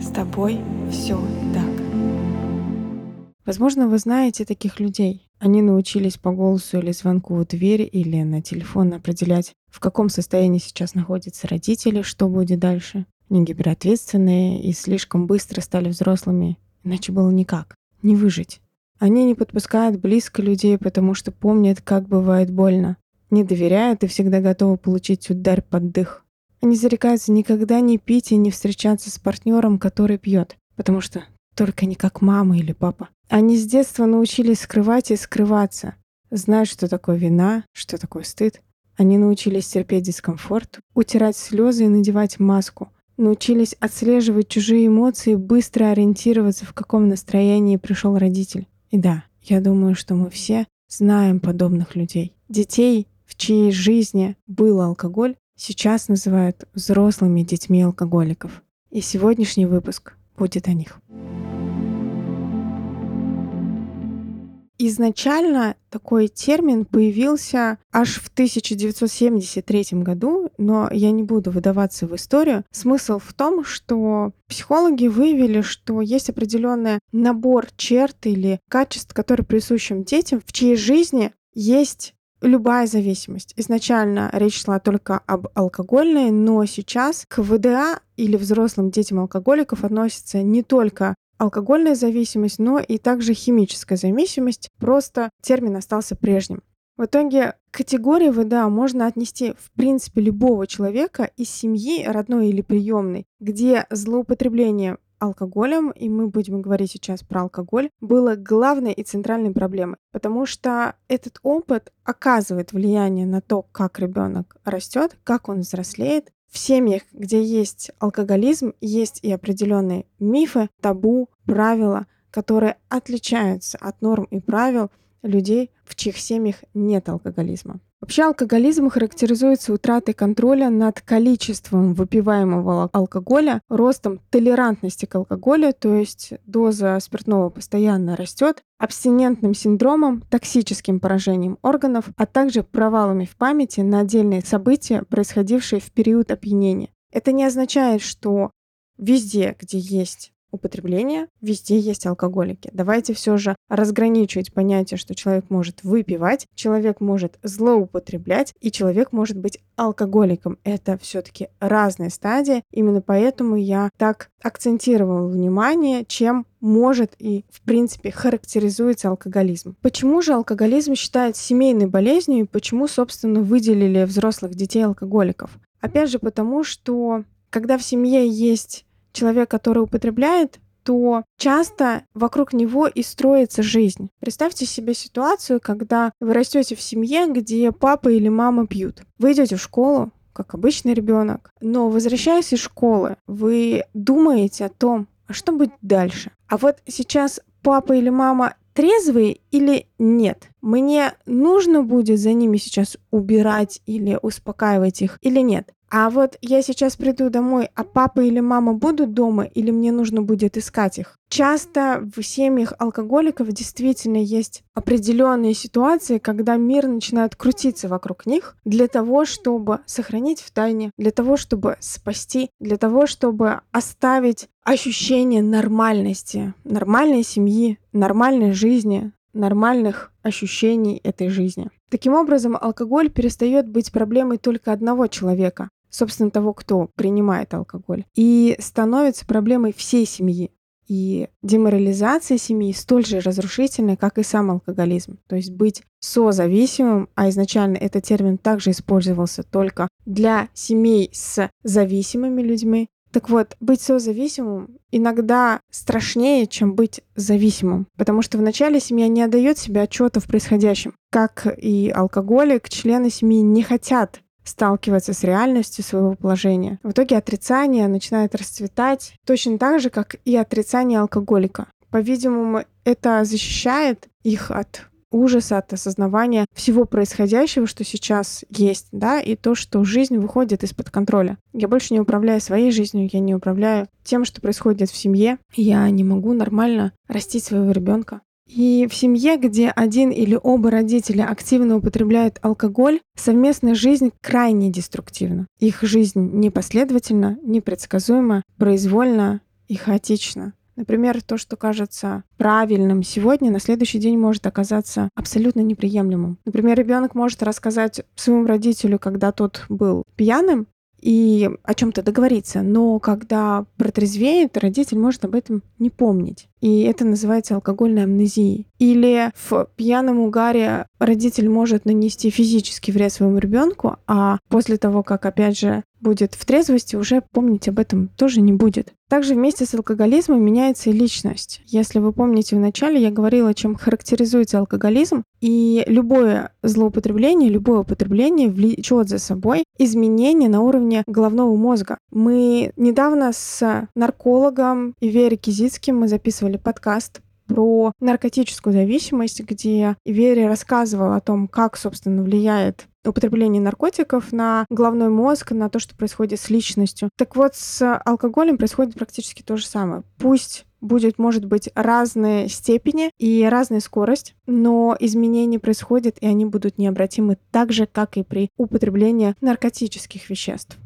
С тобой все так. Возможно, вы знаете таких людей. Они научились по голосу или звонку в дверь или на телефон определять, в каком состоянии сейчас находятся родители, что будет дальше. Они гиперответственные и слишком быстро стали взрослыми, иначе было никак не выжить. Они не подпускают близко людей, потому что помнят, как бывает больно. Не доверяют и всегда готовы получить удар под дых. Они зарекаются никогда не пить и не встречаться с партнером, который пьет, потому что только не как мама или папа. Они с детства научились скрывать и скрываться, знают, что такое вина, что такое стыд. Они научились терпеть дискомфорт, утирать слезы и надевать маску, научились отслеживать чужие эмоции, быстро ориентироваться, в каком настроении пришел родитель. И да, я думаю, что мы все знаем подобных людей. Детей, в чьей жизни был алкоголь, сейчас называют взрослыми детьми алкоголиков. И сегодняшний выпуск будет о них. Изначально такой термин появился аж в 1973 году, но я не буду выдаваться в историю. Смысл в том, что психологи выявили, что есть определенный набор черт или качеств, которые присущим детям, в чьей жизни есть любая зависимость. Изначально речь шла только об алкогольной, но сейчас к ВДА или взрослым детям алкоголиков относятся не только алкогольная зависимость, но и также химическая зависимость. Просто термин остался прежним. В итоге категории ВДА можно отнести в принципе любого человека из семьи, родной или приемной, где злоупотребление алкоголем, и мы будем говорить сейчас про алкоголь, было главной и центральной проблемой, потому что этот опыт оказывает влияние на то, как ребенок растет, как он взрослеет, в семьях, где есть алкоголизм, есть и определенные мифы, табу, правила, которые отличаются от норм и правил людей, в чьих семьях нет алкоголизма. Вообще алкоголизм характеризуется утратой контроля над количеством выпиваемого алкоголя, ростом толерантности к алкоголю, то есть доза спиртного постоянно растет, абстинентным синдромом, токсическим поражением органов, а также провалами в памяти на отдельные события, происходившие в период опьянения. Это не означает, что везде, где есть употребления, везде есть алкоголики. Давайте все же разграничивать понятие, что человек может выпивать, человек может злоупотреблять, и человек может быть алкоголиком. Это все-таки разные стадии. Именно поэтому я так акцентировала внимание, чем может и, в принципе, характеризуется алкоголизм. Почему же алкоголизм считают семейной болезнью и почему, собственно, выделили взрослых детей алкоголиков? Опять же, потому что когда в семье есть человек, который употребляет, то часто вокруг него и строится жизнь. Представьте себе ситуацию, когда вы растете в семье, где папа или мама пьют. Вы идете в школу, как обычный ребенок, но возвращаясь из школы, вы думаете о том, а что будет дальше. А вот сейчас папа или мама трезвые или нет? Мне нужно будет за ними сейчас убирать или успокаивать их или нет? А вот я сейчас приду домой, а папа или мама будут дома, или мне нужно будет искать их? Часто в семьях алкоголиков действительно есть определенные ситуации, когда мир начинает крутиться вокруг них для того, чтобы сохранить в тайне, для того, чтобы спасти, для того, чтобы оставить ощущение нормальности, нормальной семьи, нормальной жизни, нормальных ощущений этой жизни. Таким образом, алкоголь перестает быть проблемой только одного человека, собственно, того, кто принимает алкоголь, и становится проблемой всей семьи. И деморализация семьи столь же разрушительна, как и сам алкоголизм. То есть быть созависимым, а изначально этот термин также использовался только для семей с зависимыми людьми. Так вот, быть созависимым иногда страшнее, чем быть зависимым, потому что вначале семья не отдает себе отчета в происходящем. Как и алкоголик, члены семьи не хотят сталкиваться с реальностью своего положения. В итоге отрицание начинает расцветать точно так же, как и отрицание алкоголика. По-видимому, это защищает их от ужаса, от осознавания всего происходящего, что сейчас есть, да, и то, что жизнь выходит из-под контроля. Я больше не управляю своей жизнью, я не управляю тем, что происходит в семье. Я не могу нормально растить своего ребенка. И в семье, где один или оба родителя активно употребляют алкоголь, совместная жизнь крайне деструктивна. Их жизнь непоследовательна, непредсказуема, произвольна и хаотична. Например, то, что кажется правильным сегодня, на следующий день может оказаться абсолютно неприемлемым. Например, ребенок может рассказать своему родителю, когда тот был пьяным, и о чем-то договориться, но когда протрезвеет, родитель может об этом не помнить. И это называется алкогольной амнезией. Или в пьяном угаре родитель может нанести физический вред своему ребенку, а после того, как, опять же, будет в трезвости, уже помнить об этом тоже не будет. Также вместе с алкоголизмом меняется и личность. Если вы помните в начале, я говорила, чем характеризуется алкоголизм, и любое злоупотребление, любое употребление влечет за собой изменения на уровне головного мозга. Мы недавно с наркологом Иверой Кизицким мы записывали подкаст про наркотическую зависимость, где Вера рассказывала о том, как, собственно, влияет употребление наркотиков на головной мозг, на то, что происходит с личностью. Так вот, с алкоголем происходит практически то же самое. Пусть будет, может быть, разные степени и разная скорость, но изменения происходят, и они будут необратимы так же, как и при употреблении наркотических веществ.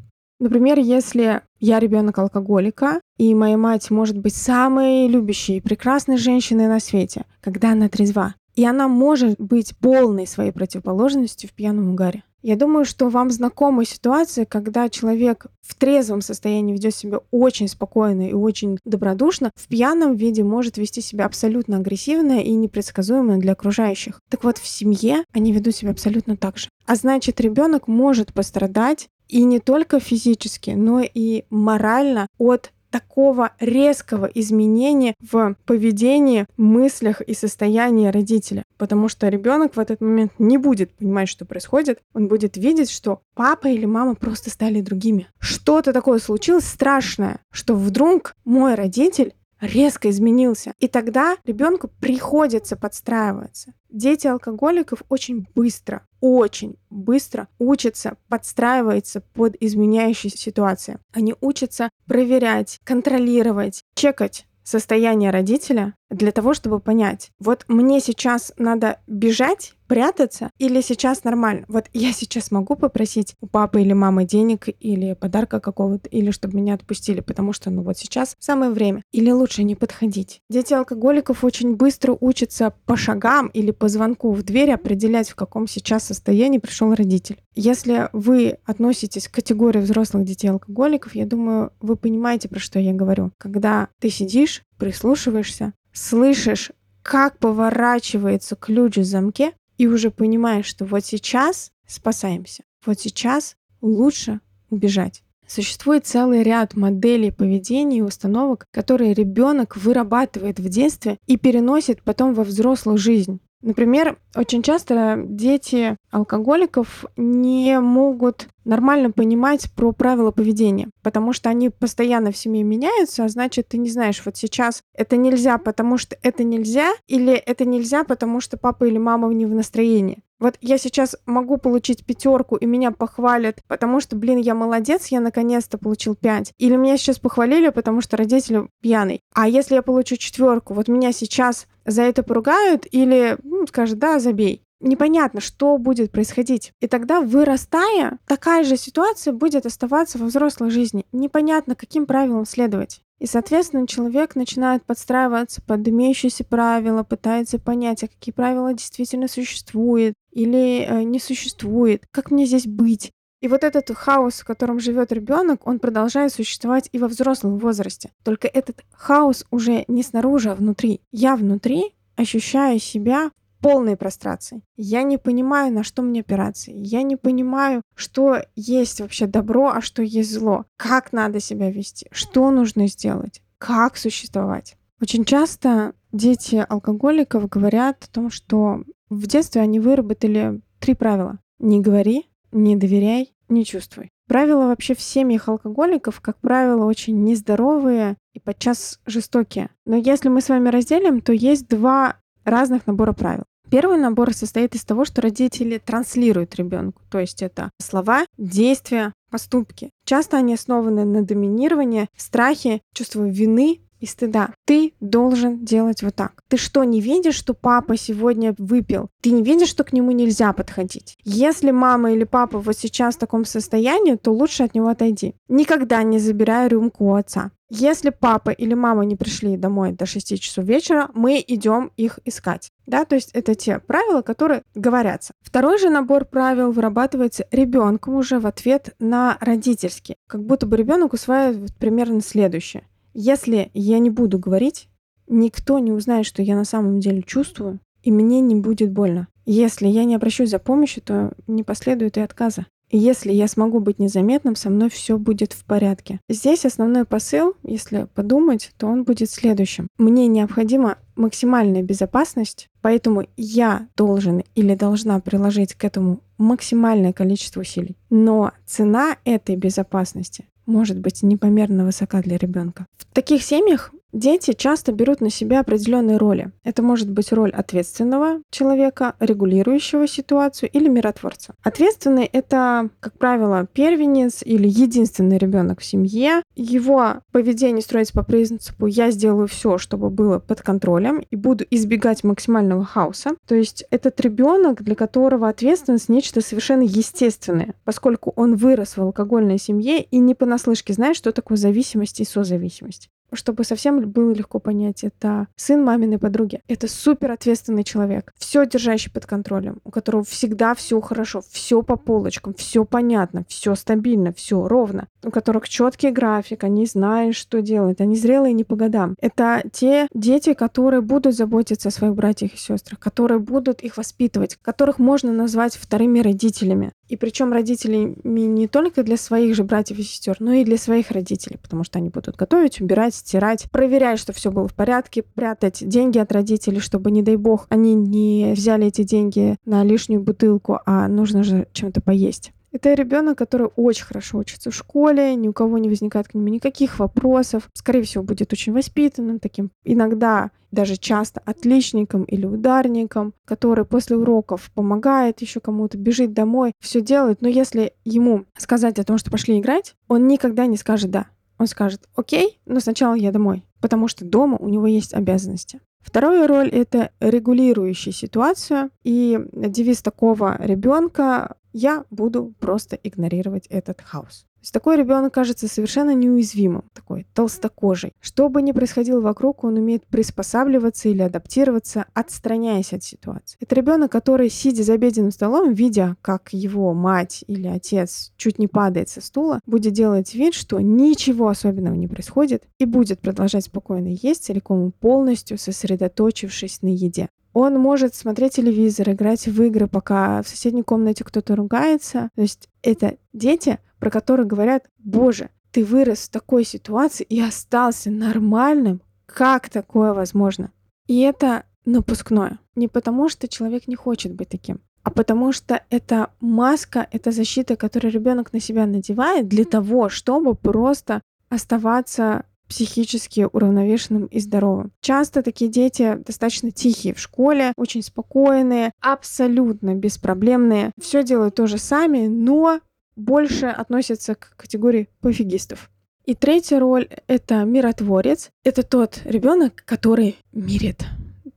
Например, если я ребенок алкоголика, и моя мать может быть самой любящей и прекрасной женщиной на свете, когда она трезва. И она может быть полной своей противоположностью в пьяном угаре. Я думаю, что вам знакома ситуация, когда человек в трезвом состоянии ведет себя очень спокойно и очень добродушно, в пьяном виде может вести себя абсолютно агрессивно и непредсказуемо для окружающих. Так вот, в семье они ведут себя абсолютно так же. А значит, ребенок может пострадать и не только физически, но и морально от такого резкого изменения в поведении, мыслях и состоянии родителя. Потому что ребенок в этот момент не будет понимать, что происходит. Он будет видеть, что папа или мама просто стали другими. Что-то такое случилось страшное, что вдруг мой родитель резко изменился. И тогда ребенку приходится подстраиваться. Дети алкоголиков очень быстро, очень быстро учатся подстраиваться под изменяющиеся ситуации. Они учатся проверять, контролировать, чекать состояние родителя для того, чтобы понять, вот мне сейчас надо бежать, прятаться или сейчас нормально? Вот я сейчас могу попросить у папы или мамы денег или подарка какого-то, или чтобы меня отпустили, потому что, ну вот сейчас самое время. Или лучше не подходить. Дети алкоголиков очень быстро учатся по шагам или по звонку в дверь определять, в каком сейчас состоянии пришел родитель. Если вы относитесь к категории взрослых детей алкоголиков, я думаю, вы понимаете, про что я говорю. Когда ты сидишь, прислушиваешься, слышишь, как поворачивается ключ в замке, и уже понимаешь, что вот сейчас спасаемся, вот сейчас лучше убежать. Существует целый ряд моделей поведения и установок, которые ребенок вырабатывает в детстве и переносит потом во взрослую жизнь. Например, очень часто дети алкоголиков не могут нормально понимать про правила поведения, потому что они постоянно в семье меняются, а значит, ты не знаешь, вот сейчас это нельзя, потому что это нельзя, или это нельзя, потому что папа или мама не в настроении. Вот я сейчас могу получить пятерку, и меня похвалят, потому что, блин, я молодец, я наконец-то получил пять. Или меня сейчас похвалили, потому что родители пьяный. А если я получу четверку, вот меня сейчас за это поругают или ну, скажут, да, забей непонятно, что будет происходить. И тогда, вырастая, такая же ситуация будет оставаться во взрослой жизни. Непонятно, каким правилам следовать. И, соответственно, человек начинает подстраиваться под имеющиеся правила, пытается понять, а какие правила действительно существуют или э, не существует, как мне здесь быть. И вот этот хаос, в котором живет ребенок, он продолжает существовать и во взрослом возрасте. Только этот хаос уже не снаружи, а внутри. Я внутри ощущаю себя полной прострации. Я не понимаю, на что мне опираться. Я не понимаю, что есть вообще добро, а что есть зло. Как надо себя вести, что нужно сделать, как существовать. Очень часто дети алкоголиков говорят о том, что в детстве они выработали три правила. Не говори, не доверяй, не чувствуй. Правила вообще в семьях алкоголиков, как правило, очень нездоровые и подчас жестокие. Но если мы с вами разделим, то есть два разных набора правил. Первый набор состоит из того, что родители транслируют ребенку, то есть это слова, действия, поступки. Часто они основаны на доминировании, страхе, чувстве вины и стыда. Ты должен делать вот так. Ты что, не видишь, что папа сегодня выпил? Ты не видишь, что к нему нельзя подходить? Если мама или папа вот сейчас в таком состоянии, то лучше от него отойди. Никогда не забирай рюмку у отца. Если папа или мама не пришли домой до 6 часов вечера, мы идем их искать. Да, то есть это те правила, которые говорятся. Второй же набор правил вырабатывается ребенком уже в ответ на родительский. Как будто бы ребенок усваивает примерно следующее. Если я не буду говорить, никто не узнает, что я на самом деле чувствую, и мне не будет больно. Если я не обращусь за помощью, то не последует и отказа. Если я смогу быть незаметным, со мной все будет в порядке. Здесь основной посыл, если подумать, то он будет следующим. Мне необходима максимальная безопасность, поэтому я должен или должна приложить к этому максимальное количество усилий. Но цена этой безопасности может быть непомерно высока для ребенка. В таких семьях Дети часто берут на себя определенные роли. Это может быть роль ответственного человека, регулирующего ситуацию или миротворца. Ответственный — это, как правило, первенец или единственный ребенок в семье. Его поведение строится по принципу «я сделаю все, чтобы было под контролем и буду избегать максимального хаоса». То есть этот ребенок, для которого ответственность нечто совершенно естественное, поскольку он вырос в алкогольной семье и не понаслышке знает, что такое зависимость и созависимость чтобы совсем было легко понять, это сын маминой подруги. Это супер ответственный человек, все держащий под контролем, у которого всегда все хорошо, все по полочкам, все понятно, все стабильно, все ровно, у которых четкий график, они знают, что делать, они зрелые не по годам. Это те дети, которые будут заботиться о своих братьях и сестрах, которые будут их воспитывать, которых можно назвать вторыми родителями. И причем родителями не только для своих же братьев и сестер, но и для своих родителей, потому что они будут готовить, убирать, стирать, проверять, что все было в порядке, прятать деньги от родителей, чтобы, не дай бог, они не взяли эти деньги на лишнюю бутылку, а нужно же чем-то поесть. Это ребенок, который очень хорошо учится в школе, ни у кого не возникает к нему никаких вопросов. Скорее всего, будет очень воспитанным, таким иногда даже часто отличником или ударником, который после уроков помогает еще кому-то, бежит домой, все делает. Но если ему сказать о том, что пошли играть, он никогда не скажет «да». Он скажет «Окей, но сначала я домой», потому что дома у него есть обязанности. Вторая роль — это регулирующая ситуацию. И девиз такого ребенка я буду просто игнорировать этот хаос. То есть такой ребенок кажется совершенно неуязвимым, такой толстокожий. Что бы ни происходило вокруг, он умеет приспосабливаться или адаптироваться, отстраняясь от ситуации. Это ребенок, который, сидя за обеденным столом, видя, как его мать или отец чуть не падает со стула, будет делать вид, что ничего особенного не происходит, и будет продолжать спокойно есть, целиком и полностью сосредоточившись на еде. Он может смотреть телевизор, играть в игры, пока в соседней комнате кто-то ругается. То есть это дети, про которых говорят, боже, ты вырос в такой ситуации и остался нормальным. Как такое возможно? И это напускное. Не потому, что человек не хочет быть таким, а потому что это маска, это защита, которую ребенок на себя надевает для того, чтобы просто оставаться психически уравновешенным и здоровым. Часто такие дети достаточно тихие в школе, очень спокойные, абсолютно беспроблемные, все делают тоже сами, но больше относятся к категории пофигистов. И третья роль — это миротворец. Это тот ребенок, который мирит.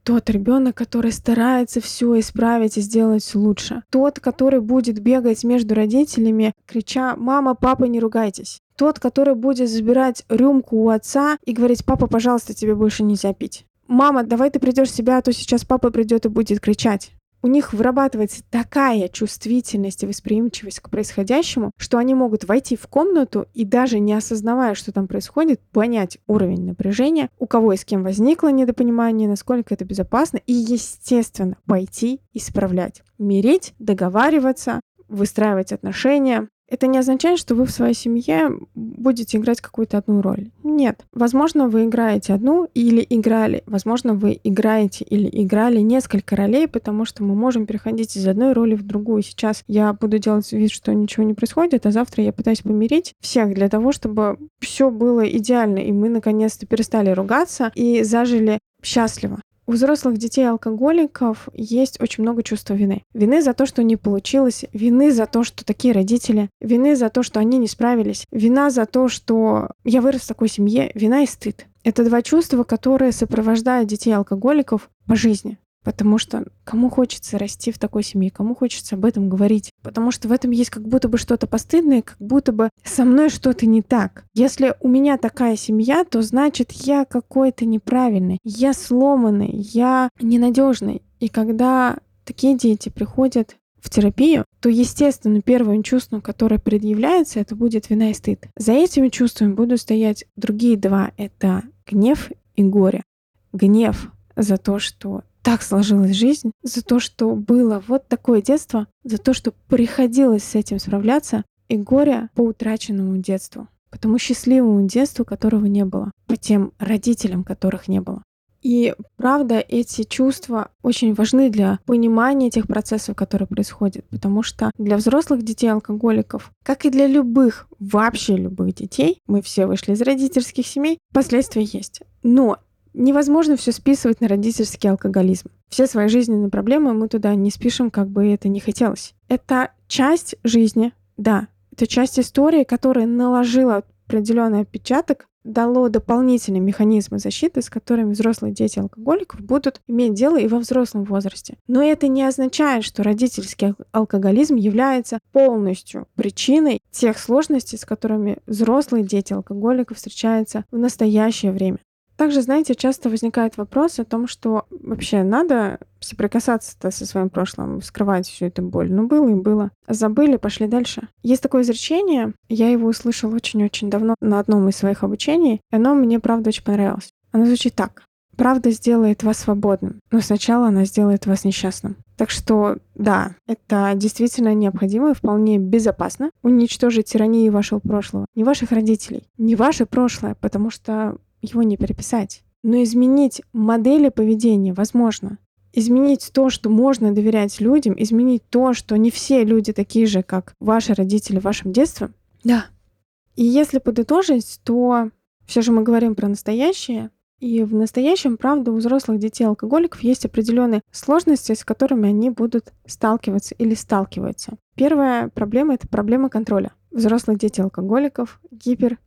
Тот ребенок, который старается все исправить и сделать лучше. Тот, который будет бегать между родителями, крича «Мама, папа, не ругайтесь». Тот, который будет забирать рюмку у отца и говорить «Папа, пожалуйста, тебе больше нельзя пить». «Мама, давай ты придешь в себя, а то сейчас папа придет и будет кричать» у них вырабатывается такая чувствительность и восприимчивость к происходящему, что они могут войти в комнату и даже не осознавая, что там происходит, понять уровень напряжения, у кого и с кем возникло недопонимание, насколько это безопасно, и, естественно, пойти исправлять. Мирить, договариваться, выстраивать отношения, Это не означает, что вы в своей семье будете играть какую-то одну роль. Нет. Возможно, вы играете одну или играли. Возможно, вы играете или играли несколько ролей, потому что мы можем переходить из одной роли в другую. Сейчас я буду делать вид, что ничего не происходит, а завтра я пытаюсь помирить всех для того, чтобы все было идеально, и мы наконец-то перестали ругаться и зажили счастливо. У взрослых детей-алкоголиков есть очень много чувства вины. Вины за то, что не получилось, вины за то, что такие родители, вины за то, что они не справились, вина за то, что я вырос в такой семье, вина и стыд. Это два чувства, которые сопровождают детей-алкоголиков по жизни. Потому что кому хочется расти в такой семье, кому хочется об этом говорить. Потому что в этом есть как будто бы что-то постыдное, как будто бы со мной что-то не так. Если у меня такая семья, то значит я какой-то неправильный, я сломанный, я ненадежный. И когда такие дети приходят в терапию, то, естественно, первым чувством, которое предъявляется, это будет вина и стыд. За этими чувствами будут стоять другие два. Это гнев и горе. Гнев за то, что так сложилась жизнь, за то, что было вот такое детство, за то, что приходилось с этим справляться, и горе по утраченному детству, по тому счастливому детству, которого не было, по тем родителям, которых не было. И правда, эти чувства очень важны для понимания тех процессов, которые происходят, потому что для взрослых детей-алкоголиков, как и для любых, вообще любых детей, мы все вышли из родительских семей, последствия есть. Но невозможно все списывать на родительский алкоголизм. Все свои жизненные проблемы мы туда не спишем, как бы это ни хотелось. Это часть жизни, да. Это часть истории, которая наложила определенный отпечаток, дало дополнительные механизмы защиты, с которыми взрослые дети алкоголиков будут иметь дело и во взрослом возрасте. Но это не означает, что родительский алкоголизм является полностью причиной тех сложностей, с которыми взрослые дети алкоголиков встречаются в настоящее время. Также, знаете, часто возникает вопрос о том, что вообще надо соприкасаться-то со своим прошлым, скрывать всю эту боль. Ну, было и было. Забыли, пошли дальше. Есть такое изречение, я его услышала очень-очень давно на одном из своих обучений, и оно мне, правда, очень понравилось. Оно звучит так. Правда сделает вас свободным, но сначала она сделает вас несчастным. Так что, да, это действительно необходимо и вполне безопасно уничтожить тиранию вашего прошлого. Не ваших родителей, не ваше прошлое, потому что его не переписать. Но изменить модели поведения возможно. Изменить то, что можно доверять людям, изменить то, что не все люди такие же, как ваши родители в вашем детстве. Да. И если подытожить, то все же мы говорим про настоящее, и в настоящем, правда, у взрослых детей-алкоголиков есть определенные сложности, с которыми они будут сталкиваться или сталкиваются. Первая проблема — это проблема контроля. Взрослых дети-алкоголиков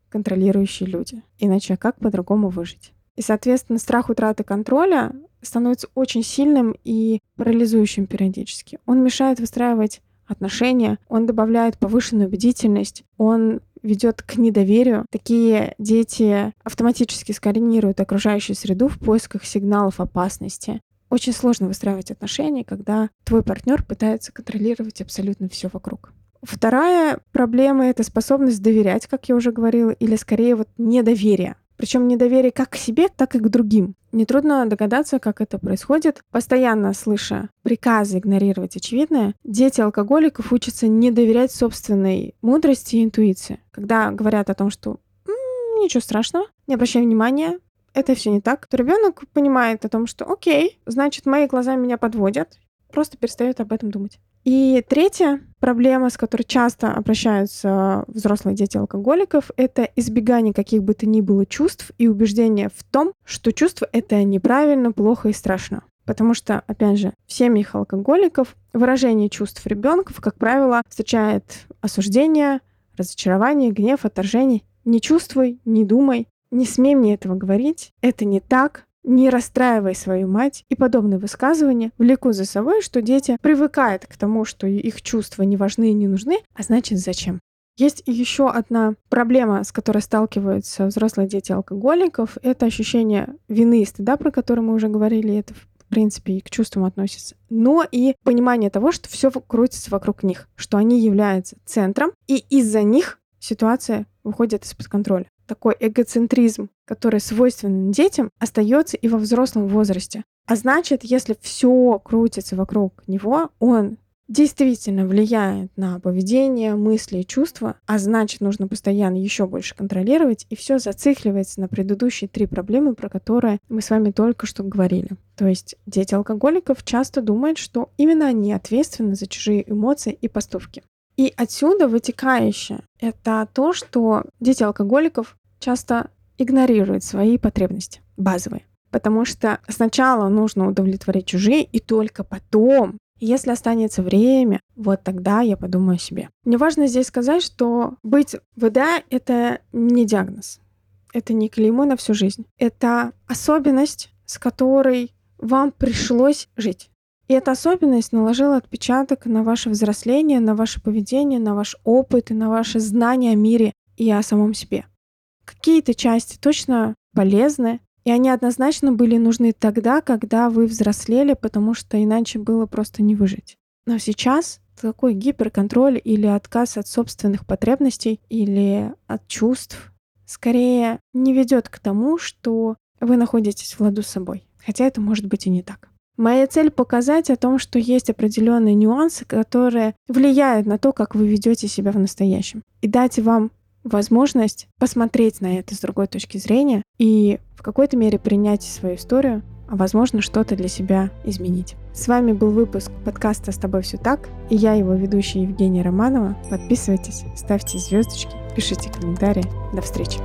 гиперконтролирующие люди. Иначе как по-другому выжить? И, соответственно, страх утраты контроля становится очень сильным и парализующим периодически. Он мешает выстраивать отношения, он добавляет повышенную бдительность, он ведет к недоверию. Такие дети автоматически сканируют окружающую среду в поисках сигналов опасности. Очень сложно выстраивать отношения, когда твой партнер пытается контролировать абсолютно все вокруг. Вторая проблема — это способность доверять, как я уже говорила, или скорее вот недоверие. Причем недоверие как к себе, так и к другим. Нетрудно догадаться, как это происходит. Постоянно слыша приказы игнорировать очевидное, дети алкоголиков учатся не доверять собственной мудрости и интуиции. Когда говорят о том, что м-м, ничего страшного, не обращай внимания, это все не так, то ребенок понимает о том, что окей, значит, мои глаза меня подводят, просто перестает об этом думать. И третья проблема, с которой часто обращаются взрослые дети алкоголиков, это избегание каких бы то ни было чувств и убеждение в том, что чувство — это неправильно, плохо и страшно. Потому что, опять же, в семьях алкоголиков выражение чувств ребенка, как правило, встречает осуждение, разочарование, гнев, отторжение. Не чувствуй, не думай, не смей мне этого говорить, это не так, не расстраивай свою мать и подобные высказывания влекут за собой, что дети привыкают к тому, что их чувства не важны и не нужны, а значит зачем. Есть еще одна проблема, с которой сталкиваются взрослые дети алкоголиков, это ощущение вины и стыда, про которое мы уже говорили, это в принципе и к чувствам относится, но и понимание того, что все крутится вокруг них, что они являются центром, и из-за них ситуация выходит из-под контроля такой эгоцентризм, который свойственен детям, остается и во взрослом возрасте. А значит, если все крутится вокруг него, он действительно влияет на поведение, мысли и чувства, а значит, нужно постоянно еще больше контролировать, и все зацикливается на предыдущие три проблемы, про которые мы с вами только что говорили. То есть дети алкоголиков часто думают, что именно они ответственны за чужие эмоции и поступки. И отсюда вытекающее — это то, что дети алкоголиков часто игнорируют свои потребности базовые. Потому что сначала нужно удовлетворить чужие, и только потом, если останется время, вот тогда я подумаю о себе. Мне важно здесь сказать, что быть ВДА — это не диагноз. Это не клеймо на всю жизнь. Это особенность, с которой вам пришлось жить. И эта особенность наложила отпечаток на ваше взросление, на ваше поведение, на ваш опыт и на ваше знание о мире и о самом себе. Какие-то части точно полезны, и они однозначно были нужны тогда, когда вы взрослели, потому что иначе было просто не выжить. Но сейчас такой гиперконтроль или отказ от собственных потребностей или от чувств скорее не ведет к тому, что вы находитесь в ладу с собой. Хотя это может быть и не так. Моя цель показать о том, что есть определенные нюансы, которые влияют на то, как вы ведете себя в настоящем. И дать вам возможность посмотреть на это с другой точки зрения и в какой-то мере принять свою историю, а возможно что-то для себя изменить. С вами был выпуск подкаста «С тобой все так» и я его ведущая Евгения Романова. Подписывайтесь, ставьте звездочки, пишите комментарии. До встречи!